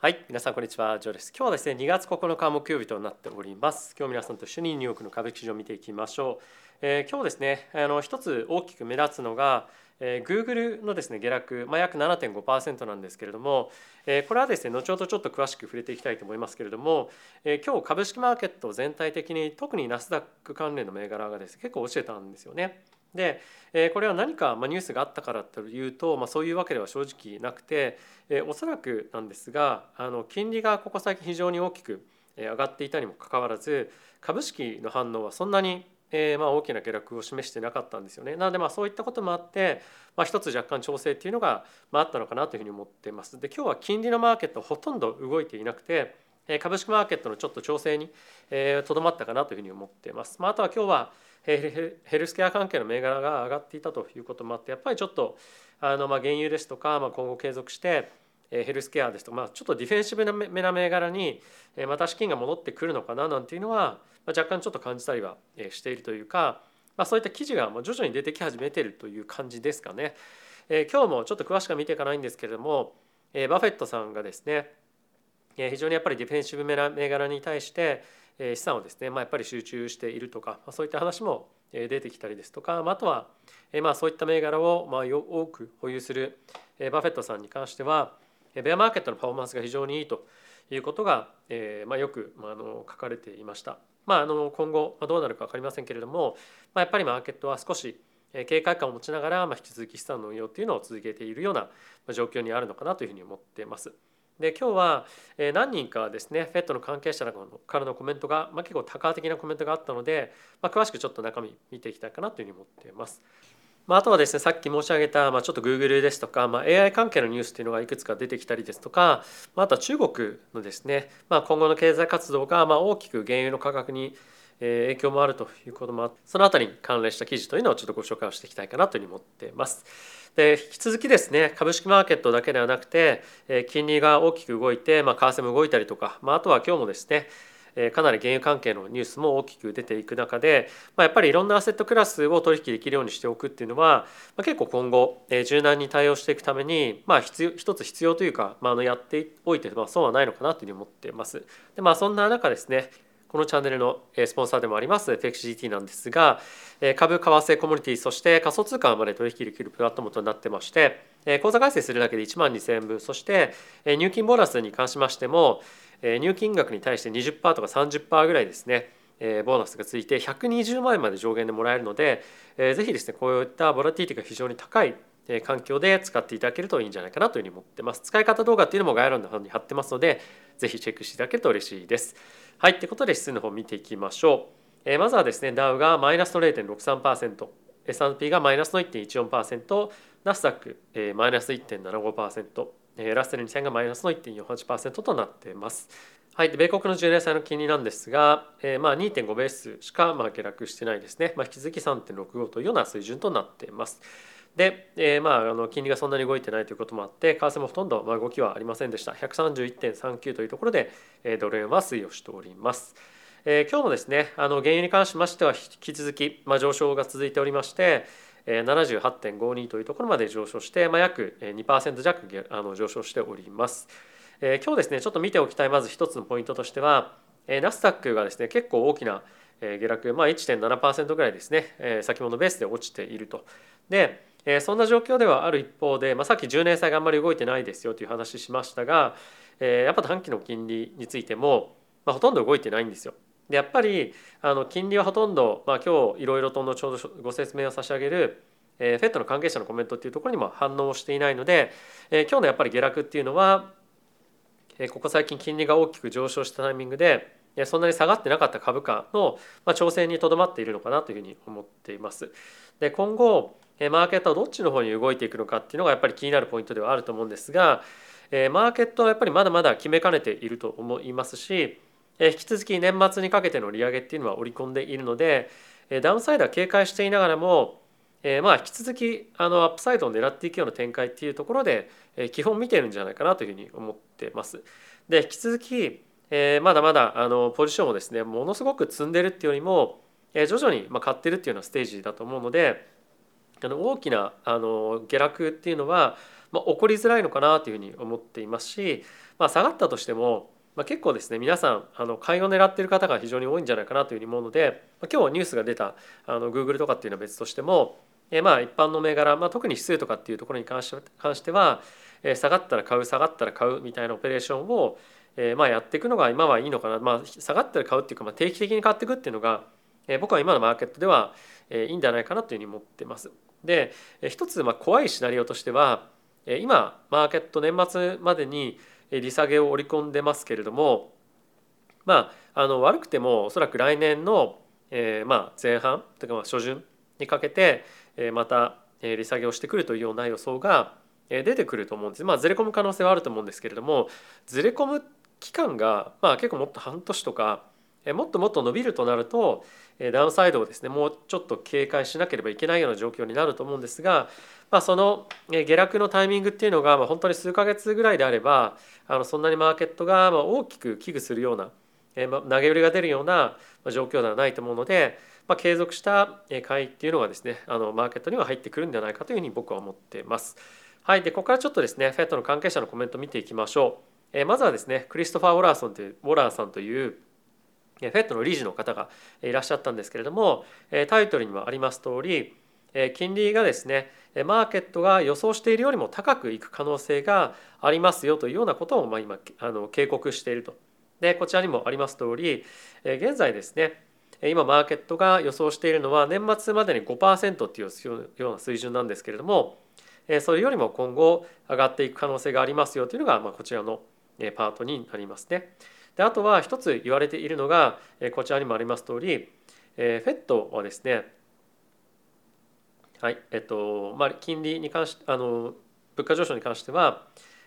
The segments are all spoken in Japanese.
はい、皆さんこんにちは、ジョーです。今日はですね、2月9日木曜日となっております。今日皆さんと一緒にニューヨークの株式市場を見ていきましょう。えー今日ですね、あの一つ大きく目立つのが、えー、Google のですね下落、まあ、約7.5%なんですけれども、えーこれはですね後ほどちょっと詳しく触れていきたいと思いますけれども、えー今日株式マーケット全体的に特にナスダック関連の銘柄がですね結構落ちてたんですよね。で、これは何かニュースがあったからというと、まあ、そういうわけでは正直なくて、えーおそらくなんですがあの金利がここ最近非常に大きく上がっていたにもかかわらず株式の反応はそんなにえーまあ大きな下落を示してなかったんですよね。なのでまあそういったこともあって、まあ、一つ若干調整っていうのがまああったのかなというふうに思っています。で今日は金利のマーケットほとんど動いていなくて株式マーケットのちょっと調整にえーとどまったかなというふうに思っています。まあ、あとは今日はえヘルスケア関係の銘柄が上がっていたということもあってやっぱりちょっとあのまあ原油ですとか、まあ、今後継続してえヘルスケアですとか、まあ、ちょっとディフェンシブなめな銘柄にえまた資金が戻ってくるのかななんていうのは、ま、若干ちょっと感じたりはえしているというか、まあ、そういった記事が徐々に出てき始めているという感じですかね。え今日もちょっと詳しくは見ていかないんですけれども、えバフェットさんがですね非常にやっぱりディフェンシブ銘柄に対して資産をですね、まあ、やっぱり集中しているとか、ま、そういった話も出てきたりですとか、まあ、とはまそういった銘柄をまあよ多く保有するバフェットさんに関してはベアマーケットのパフォーマンスが非常にいいということがえまよくまあの書かれていました。まあ、あの今後どうなるか分かりませんけれども、まあ、やっぱりマーケットは少し警戒感を持ちながら、ま、引き続き資産の運用っていうのを続けているような状況にあるのかなというふうに思っています。で今日は何人かですね FED の関係者からのコメントが、まあ、結構多感的なコメントがあったので、まあ、詳しくちょっと中身見ていきたいかなというふうに思っています。まあ、あとはですねさっき申し上げた、まあ、ちょっと Google ですとか、まあ、AI 関係のニュースっていうのがいくつか出てきたりですとか、まあ、あとは中国のですね、まあ、今後の経済活動がまあ大きく原油の価格に影響もあるということもあってそのあたりに関連した記事というのをちょっとご紹介をしていきたいかなというふうに思っています。で引き続きですね株式マーケットだけではなくて、金利が大きく動いて、まあ、為替も動いたりとか、まあ、あとは今日もですねかなり原油関係のニュースも大きく出ていく中で、まあ、やっぱりいろんなアセットクラスを取引できるようにしておくっていうのは、まあ、結構今後、柔軟に対応していくために、まあ、必要一つ必要というか、まあ、のやっておいて、ま、損はないのかなというふうに思っています。でまあ、そんな中ですねこのチャンネルのスポンサーでもあります FXGT なんですが株、為替、コモディティそして仮想通貨まで取引できるプラットフォームとなってまして口座開設するだけで1万2000円分そして入金ボーナスに関しましても入金額に対して20%とか30%ぐらいですねボーナスがついて120万円まで上限でもらえるのでぜひですねこういったボラティティが非常に高い環境で使っていただけるといいんじゃないかなというふうに思ってます。使い方動画っていうのも概要欄の方に貼ってますのでぜひチェックしていただけると嬉しいです。はい、ということで指数の方見ていきましょう。えーまずはですね、ダウがマイナスの0.63%、S&P がマイナスの1.14%、ナスダック、えーマイナス1.75%、えーラッセル2000がマイナスの1.48%となっています。はい、米国の10年債の金利なんですが、えーまあ、2.5ベースしかまあ下落してないですね、まあ、引き続き3.65というような水準となっています。で、えーまあ、あの金利がそんなに動いてないということもあって為替もほとんどまあ動きはありませんでした131.39というところで、えードル円は推移をしております。えー今日もですねあの原油に関しましては引き続き、まあ、上昇が続いておりましてえー78.52というところまで上昇して、まあ、約2%弱あの上昇しております。えー今日ですねちょっと見ておきたいまず一つのポイントとしては、えーナスダックがですね結構大きな下落、まあ、1.7%ぐらいですね、えー先物ベースで落ちていると。で、えそんな状況ではある一方で、まあ、さっき10年債があんまり動いてないですよという話しましたが、えやっぱ短期の金利についても、まあ、ほとんど動いてないんですよ。でやっぱりあの金利はほとんど、まあ、今日いろいろと後ほどご説明を差し上げるえー、FED の関係者のコメントっていうところにも反応していないので、えー今日のやっぱり下落っていうのは、えーここ最近金利が大きく上昇したタイミングでそんなに下がってなかった株価の、まあ、調整にとどまっているのかなというふうに思っています。で今後マーケットはどっちの方に動いていくのかっていうのがやっぱり気になるポイントではあると思うんですが、マーケットはやっぱりまだまだ決めかねていると思いますし、引き続き年末にかけての利上げっていうのは織り込んでいるので、ダウンサイドは警戒していながらもまあ引き続きあのアップサイドを狙っていくような展開っていうところで、基本見てるんじゃないかなというふうに思ってます。で引き続き、えまだまだあのポジションをですねものすごく積んでるっていうよりも、え徐々にまあ買ってるっていうようなステージだと思うのであの大きなあの下落っていうのは、まあ、起こりづらいのかなというふうに思っていますし、まあ、下がったとしても、まあ、結構ですね皆さんあの買いを狙っている方が非常に多いんじゃないかなというふうに思うので、まあ、今日ニュースが出たあの Google とかっていうのは別としても、え、まあ一般の銘柄、まあ、特に指数とかっていうところに関して関しては、え、下がったら買う下がったら買うみたいなオペレーションを、え、まあやっていくのが今はいいのかな、まあ、下がったら買うっていうか、まあ、定期的に買っていくっていうのが、え、僕は今のマーケットでは、え、いいんじゃないかなというふうに思ってます。で、一つまあ怖いシナリオとしては、今マーケット年末までに利下げを織り込んでますけれどもまああの悪くてもおそらく来年の、えー、まあ前半というかまあ初旬にかけて、また利下げをしてくるというような予想が出てくると思うんです。まあずれ込む可能性はあると思うんですけれどもずれ込む期間が、まあ、結構もっと半年とかもっともっと伸びるとなるとダウンサイドをですねもうちょっと警戒しなければいけないような状況になると思うんですが、まあ、その下落のタイミングっていうのが本当に数ヶ月ぐらいであればあのそんなにマーケットが大きく危惧するような投げ売りが出るような状況ではないと思うので、まあ、継続した買いっていうのがですねあのマーケットには入ってくるんじゃないかというふうに僕は思っています。はい、でここからちょっとですね FED の関係者のコメント見ていきましょう。えまずはですねクリストファー・ウォラソンというウォラーさんというフェットの理事の方がいらっしゃったんですけれどもタイトルにもあります通り金利がですねマーケットが予想しているよりも高くいく可能性がありますよというようなことをま今あの警告していると。でこちらにもあります通り現在ですね今マーケットが予想しているのは年末までに5%っていうような水準なんですけれどもそれよりも今後上がっていく可能性がありますよというのがこちらのパートになりますね。であとは一つ言われているのがこちらにもあります通り FED はですねはいえっとまあ金利に関しあの物価上昇に関しては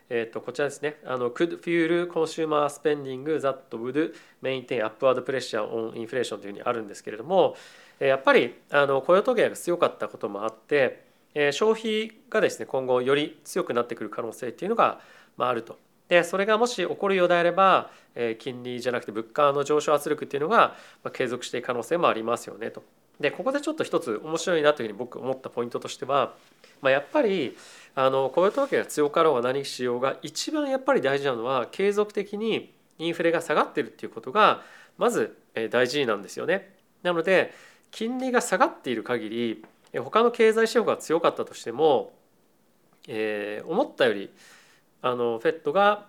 えっとこちらですねあの could fuel consumer spending that would maintain upward pressure on inflation というふうにあるんですけれどもやっぱりあの雇用統計が強かったこともあって消費がですね今後より強くなってくる可能性っていうのがあると。でそれがもし起こるようであれば金利じゃなくて物価の上昇圧力っていうのが継続していく可能性もありますよねと。でここでちょっと一つ面白いなというふうに僕思ったポイントとしては、まあ、やっぱりあの雇用統計が強かろうが何しようが一番やっぱり大事なのは継続的にインフレが下がってるっていうことがまず大事なんですよね。なので金利が下がっている限り他の経済指標が強かったとしても、えー、思ったよりあのフェットが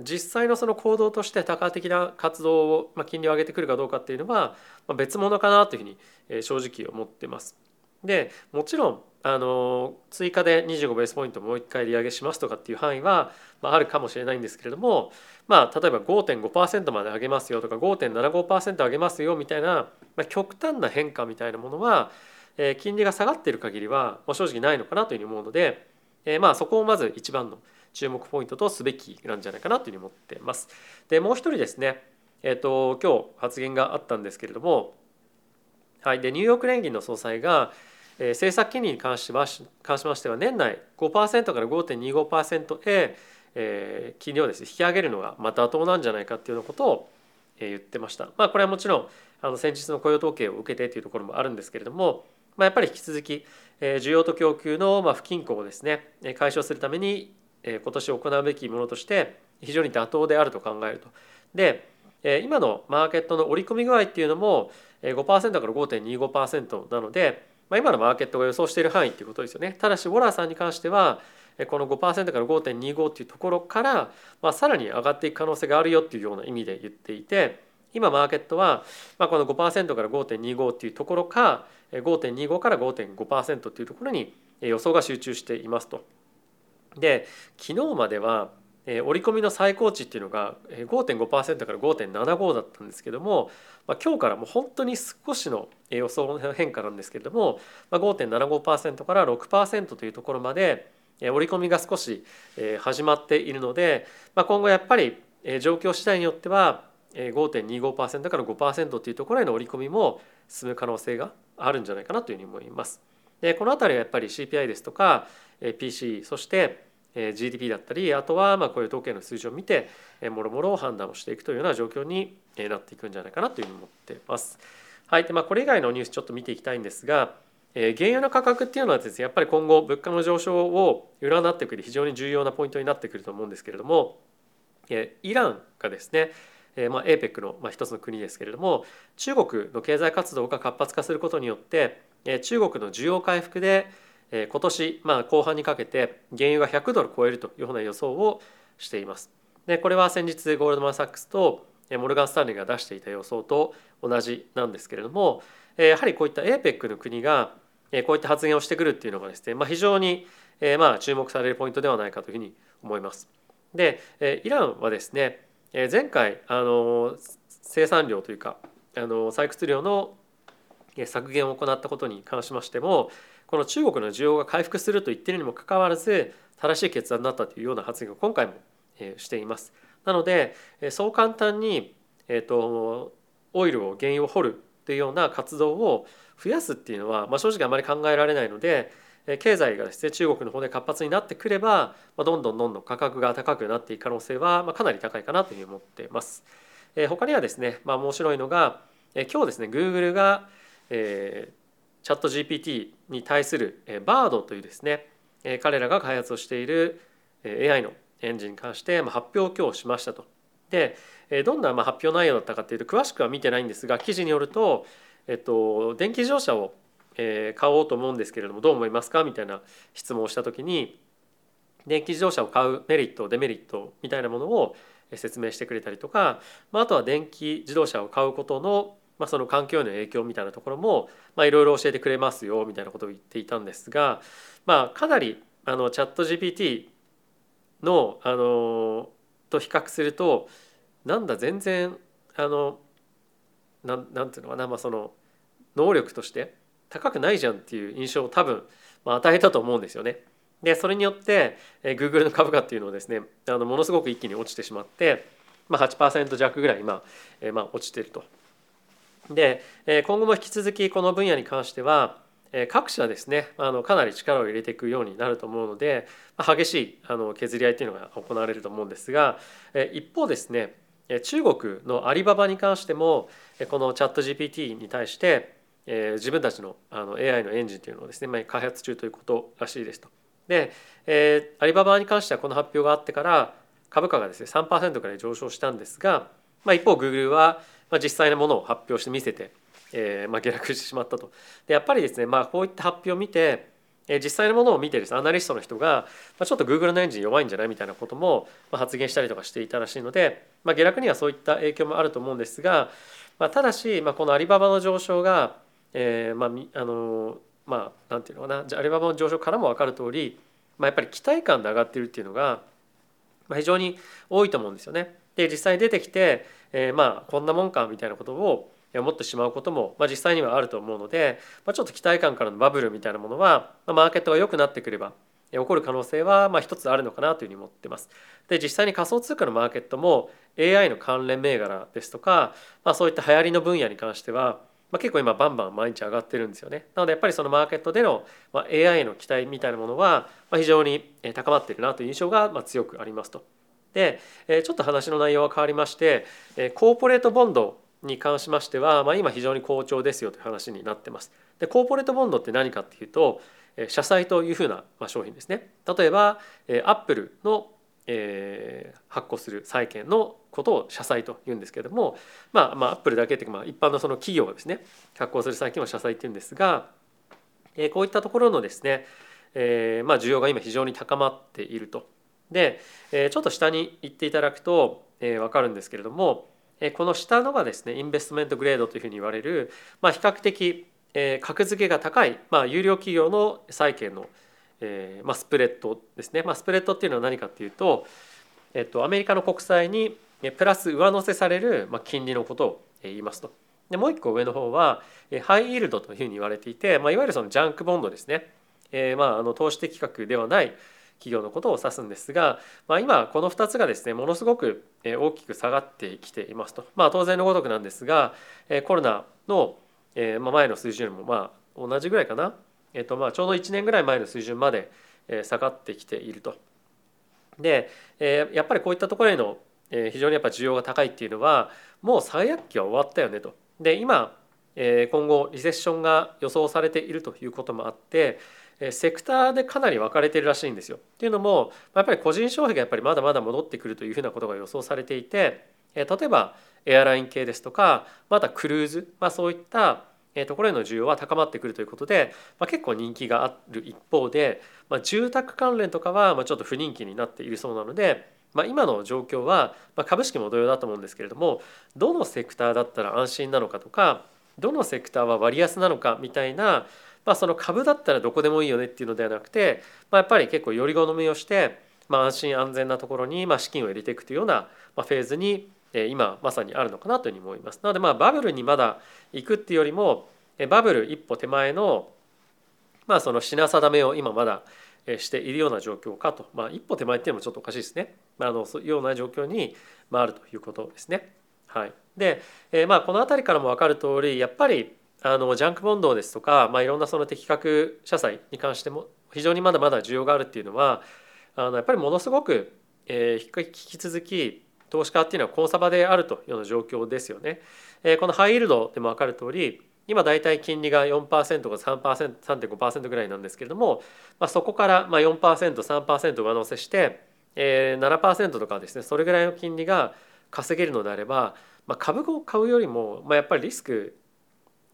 実際のその行動として多価的な活動を、まあ、金利を上げてくるかどうかっていうのは、まあ、別物かなというふうに、えー、正直思ってます。でもちろんあの追加で25ベースポイントもう一回利上げしますとかっていう範囲は、まあ、あるかもしれないんですけれども、まあ、例えば5.5%まで上げますよとか5.75%上げますよみたいな、まあ、極端な変化みたいなものは、えー、金利が下がっている限りは、まあ、正直ないのかなというふうに思うので、えー、まあそこをまず一番の注目ポイントとすべきなんじゃないかなというふうに思ってます。でもう一人ですね、えーと、今日発言があったんですけれども、はい、でニューヨーク連銀の総裁が、えー、政策金利に関しまし関しましては年内5%から5.25%へ、えー、金利をですね引き上げるのがまた妥当なんじゃないかっていうようなことを、えー、言ってました。まあ、これはもちろんあの先日の雇用統計を受けてというところもあるんですけれども、まあ、やっぱり引き続き、えー、需要と供給のまあ不均衡をですね解消するために今年行うべきものとして非常に妥当であると考えると。で今のマーケットの織り込み具合っていうのも5%から5.25%なので、まあ、今のマーケットが予想している範囲っていうことですよね。ただしウォラーさんに関してはこの5%から5.25っていうところから、まあ、さらに上がっていく可能性があるよっていうような意味で言っていて今マーケットは、まあ、この5%から5.25っていうところか5.25から5.5%っていうところに予想が集中していますと。で昨日までは織り込みの最高値っていうのが5.5%から5.75だったんですけども、まあ、今日からもう本当に少しの予想の変化なんですけれども、まあ、5.75%から6%というところまで織り込みが少し始まっているので、まあ、今後やっぱり状況次第によっては5.25%から5%というところへの織り込みも進む可能性があるんじゃないかなというふうに思います。でこの辺りはやっぱり CPI ですとか PC そして GDP だったりあとはまあこういう統計の数字を見てもろもろ判断をしていくというような状況になっていくんじゃないかなというふうに思っています。はいでまあ、これ以外のニュースちょっと見ていきたいんですが原油の価格っていうのはですねやっぱり今後物価の上昇を占ってくる非常に重要なポイントになってくると思うんですけれども、イランがですねまあ、APEC の、まあ、一つの国ですけれども中国の経済活動が活発化することによって、中国の需要回復で、え、今年、まあ、後半にかけて原油が100ドル超えるというような予想をしています。でこれは先日ゴールドマン・サックスとモルガン・スタンレーが出していた予想と同じなんですけれどもやはりこういった APEC の国がこういった発言をしてくるっていうのがですね、まあ、非常にまあ注目されるポイントではないかというふうに思います。でイランはですね前回あの生産量というかあの採掘量の削減を行ったことに関しましてもこの中国の需要が回復すると言っているにもかかわらず正しい決断だったというような発言を今回もしています。なのでそう簡単に、えーと、オイルを原油を掘るというような活動を増やすっていうのは、まあ、正直あまり考えられないので経済がですね中国の方で活発になってくれば、まあ、どんどんどんどん価格が高くなっていく可能性は、まあ、かなり高いかなというふうに思っています。えー、他にはですね、まあ、面白いのが、えー、今日ですね Google が、えー、チャット GPT に対する、BARD というですね、彼らが開発をしている、AI のエンジンに関して、発表を今日しましたと。でどんな発表内容だったかというと詳しくは見てないんですが記事によると、えっと、電気自動車を買おうと思うんですけれどもどう思いますかみたいな質問をした時に電気自動車を買うメリットデメリットみたいなものを説明してくれたりとか、まあ、あとは電気自動車を買うことの、まあ、その環境への影響みたいなところもいろいろ教えてくれますよみたいなことを言っていたんですが、まあ、かなりあのチャット GPT のあのと比較するとなんだ全然あのなんなんていうのかな、まあ、その能力として高くないじゃんっていう印象を多分まあ与えたと思うんですよね。でそれによって、えー、Google の株価っていうのはですねあのものすごく一気に落ちてしまって、まあ、8%弱ぐらい今、えー、まあ、落ちてると。で、今後も引き続きこの分野に関しては、各社ですねあのかなり力を入れていくようになると思うので、激しいあの削り合いっていうのが行われると思うんですが、一方ですね中国のアリババに関してもこのチャット GPT に対して、自分たちのあの AI のエンジンというのをですね、開発中ということらしいですと。で、アリババに関してはこの発表があってから株価がですね3%くらい上昇したんですが、まあ、一方グーグルはグルは実際のものを発表して見せて、えーまあ、下落してしまったと。でやっぱりですね、まあ、こういった発表を見て実際のものを見てです、ね、アナリストの人が、まあ、ちょっと Google のエンジン弱いんじゃないみたいなことも、まあ、発言したりとかしていたらしいので、まあ、下落にはそういった影響もあると思うんですが、まあ、ただし、まあ、このアリババの上昇がえー、まああのまあなんていうのかなじゃアリババの上昇からも分かる通り、まあ、やっぱり期待感で上がってるっていうのが、まあ、非常に多いと思うんですよね。で実際出てきて、えー、まあこんなもんかみたいなことを思ってしまうことも、まあ、実際にはあると思うので、まあ、ちょっと期待感からのバブルみたいなものは、まあ、マーケットが良くなってくれば起こる可能性はまあ一つあるのかなというふうに思ってます。で実際に仮想通貨のマーケットも AI の関連銘柄ですとか、まあ、そういった流行りの分野に関してはまあ、結構今バンバン毎日上がってるんですよね。なのでやっぱりそのマーケットでの AI の期待みたいなものは非常に高まっているなという印象が強くありますと。でちょっと話の内容は変わりましてコーポレートボンドに関しましては、まあ、今非常に好調ですよという話になってます。でコーポレートボンドって何かっていうと社債というふうな商品ですね。例えばアップルの、発行する債券のことを社債というんですけれどもまあまあアップルだけっていうか、まあ、一般のその企業がですね発行する債券を社債っていうんですが、こういったところのですね、まあ需要が今非常に高まっていると。で、えー、ちょっと下に行っていただくと、えー、分かるんですけれども、えー、この下のがですねインベストメントグレードというふうに言われる、まあ、比較的、えー、格付けが高い、まあ、有料企業の債券のえーまあ、スプレッドですね、まあ、スプレッドっていうのは何かっていうと、えっと、アメリカの国債にプラス上乗せされる、まあ、金利のことを言いますと。でもう一個上の方はハイイールドというふうに言われていて、まあ、いわゆるそのジャンクボンドですね、えー、まああの投資的価ではない企業のことを指すんですが、まあ、今この2つがですねものすごく大きく下がってきていますと、まあ、当然のごとくなんですがコロナの前の水準よりもまあ同じぐらいかなえっとまあ、ちょうど1年ぐらい前の水準まで下がってきていると。でやっぱりこういったところへの非常にやっぱ需要が高いっていうのはもう最悪期は終わったよねと。で今今後リセッションが予想されているということもあってセクターでかなり分かれてるらしいんですよ。っていうのもやっぱり個人消費がやっぱりまだまだ戻ってくるというふうなことが予想されていて例えばエアライン系ですとかまたクルーズ、まあ、そういったところへの需要は高まってくるということで、まあ、結構人気がある一方で、まあ、住宅関連とかはちょっと不人気になっているそうなので、まあ、今の状況は、ま、株式も同様だと思うんですけれどもどのセクターだったら安心なのかとかどのセクターは割安なのかみたいなまあ、その株だったらどこでもいいよねっていうのではなくて、まあ、やっぱり結構より好みをして、まあ、安心安全なところにまあ資金を入れていくというようなフェーズに今まさにあるのかなというふうに思います。なのでまあバブルにまだ行くっていうよりもバブル一歩手前のまあその品定めを今まだしているような状況かと、まあ、一歩手前っていうのもちょっとおかしいですね。まあ、あのそういうような状況にあるということですね。はい、で、えー、まあこの辺りからも分かる通りやっぱりあのジャンクボンドですとか、まあ、いろんなその適格社債に関しても非常にまだまだ需要があるっていうのはあのやっぱりものすごく、えー、引き続き投資家っていうのはコンサバであるというような状況ですよね。えー、このハイイールドでも分かる通り今大体金利が4%か 3%3.5% ぐらいなんですけれども、まあ、そこからまあ 4%3% 上乗せして、えー、7%とかですねそれぐらいの金利が稼げるのであれば、まあ、株を買うよりも、まあ、やっぱりリスク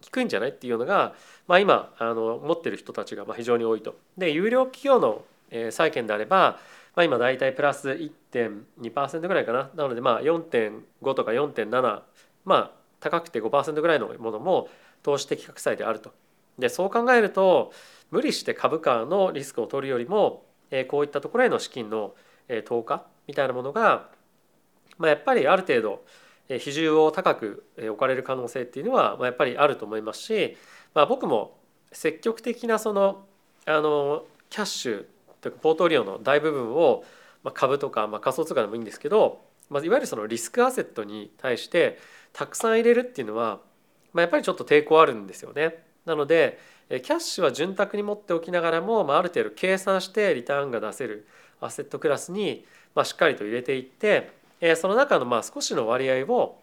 低いんじゃないっていうのが、まあ、今あの持ってる人たちが非常に多いと。で有料企業の債券であれば、まあ、今大体プラス1.2%ぐらいかななのでまあ4.5とか4.7まあ高くて5%ぐらいのものも投資的格債であると。でそう考えると無理して株価のリスクを取るよりもこういったところへの資金の投下みたいなものが、まあ、やっぱりある程度比重を高く置かれる可能性っていうのはやっぱりあると思いますし、まあ、僕も積極的なそのあのキャッシュというかポートリオの大部分を株とか、まあ、仮想通貨でもいいんですけど、まあ、いわゆるそのリスクアセットに対してたくさん入れるっていうのは、まあ、やっぱりちょっと抵抗あるんですよね。なのでキャッシュは潤沢に持っておきながらも、まあ、ある程度計算してリターンが出せるアセットクラスに、まあ、しっかりと入れていってその中のまあ少しの割合を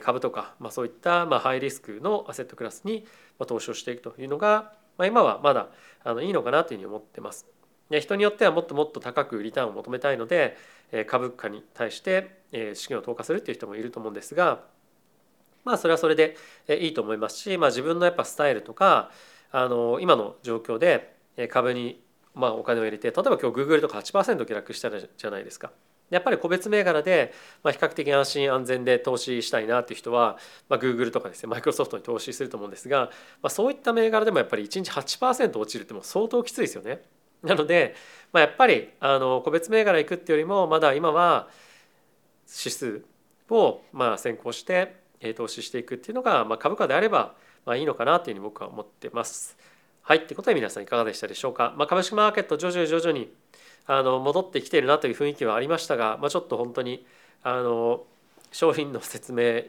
株とか、まあ、そういったまあハイリスクのアセットクラスに投資をしていくというのが、まあ、今はまだあのいいのかなというふうに思ってます。人によってはもっともっと高くリターンを求めたいので株価に対して資金を投下するっていう人もいると思うんですがまあそれはそれでいいと思いますし、まあ、自分のやっぱスタイルとかあの今の状況で株にまあお金を入れて例えば今日 Google とか8%下落したじゃないですか。やっぱり個別銘柄で、まあ、比較的安心安全で投資したいなっていう人は、まあ、Google とかですねマイクロソフトに投資すると思うんですが、まあ、そういった銘柄でもやっぱり1日8%落ちるっても相当きついですよね。なので、まあ、やっぱりあの個別銘柄行くっていうよりもまだ今は指数をまあ先行して投資していくっていうのが、まあ、株価であればまあいいのかなというふうに僕は思ってます。はい、ということで皆さんいかがでしたでしょうか。まあ、株式マーケット徐々に徐々にあの戻ってきてるなという雰囲気はありましたが、まあ、ちょっと本当にあの商品の説明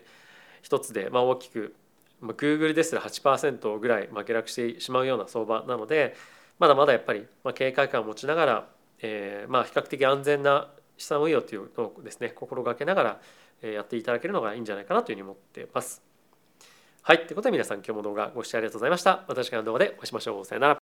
一つで、まあ、大きく、まあ、Google ですら8%ぐらい、まあ、下落してしまうような相場なのでまだまだやっぱり、まあ、警戒感を持ちながら、えーまあ、比較的安全な資産運用というのをですね心がけながらやっていただけるのがいいんじゃないかなというふうに思っています。はい。ということで皆さん今日も動画ご視聴ありがとうございました。また次回の動画でお会いしましょう。さよなら。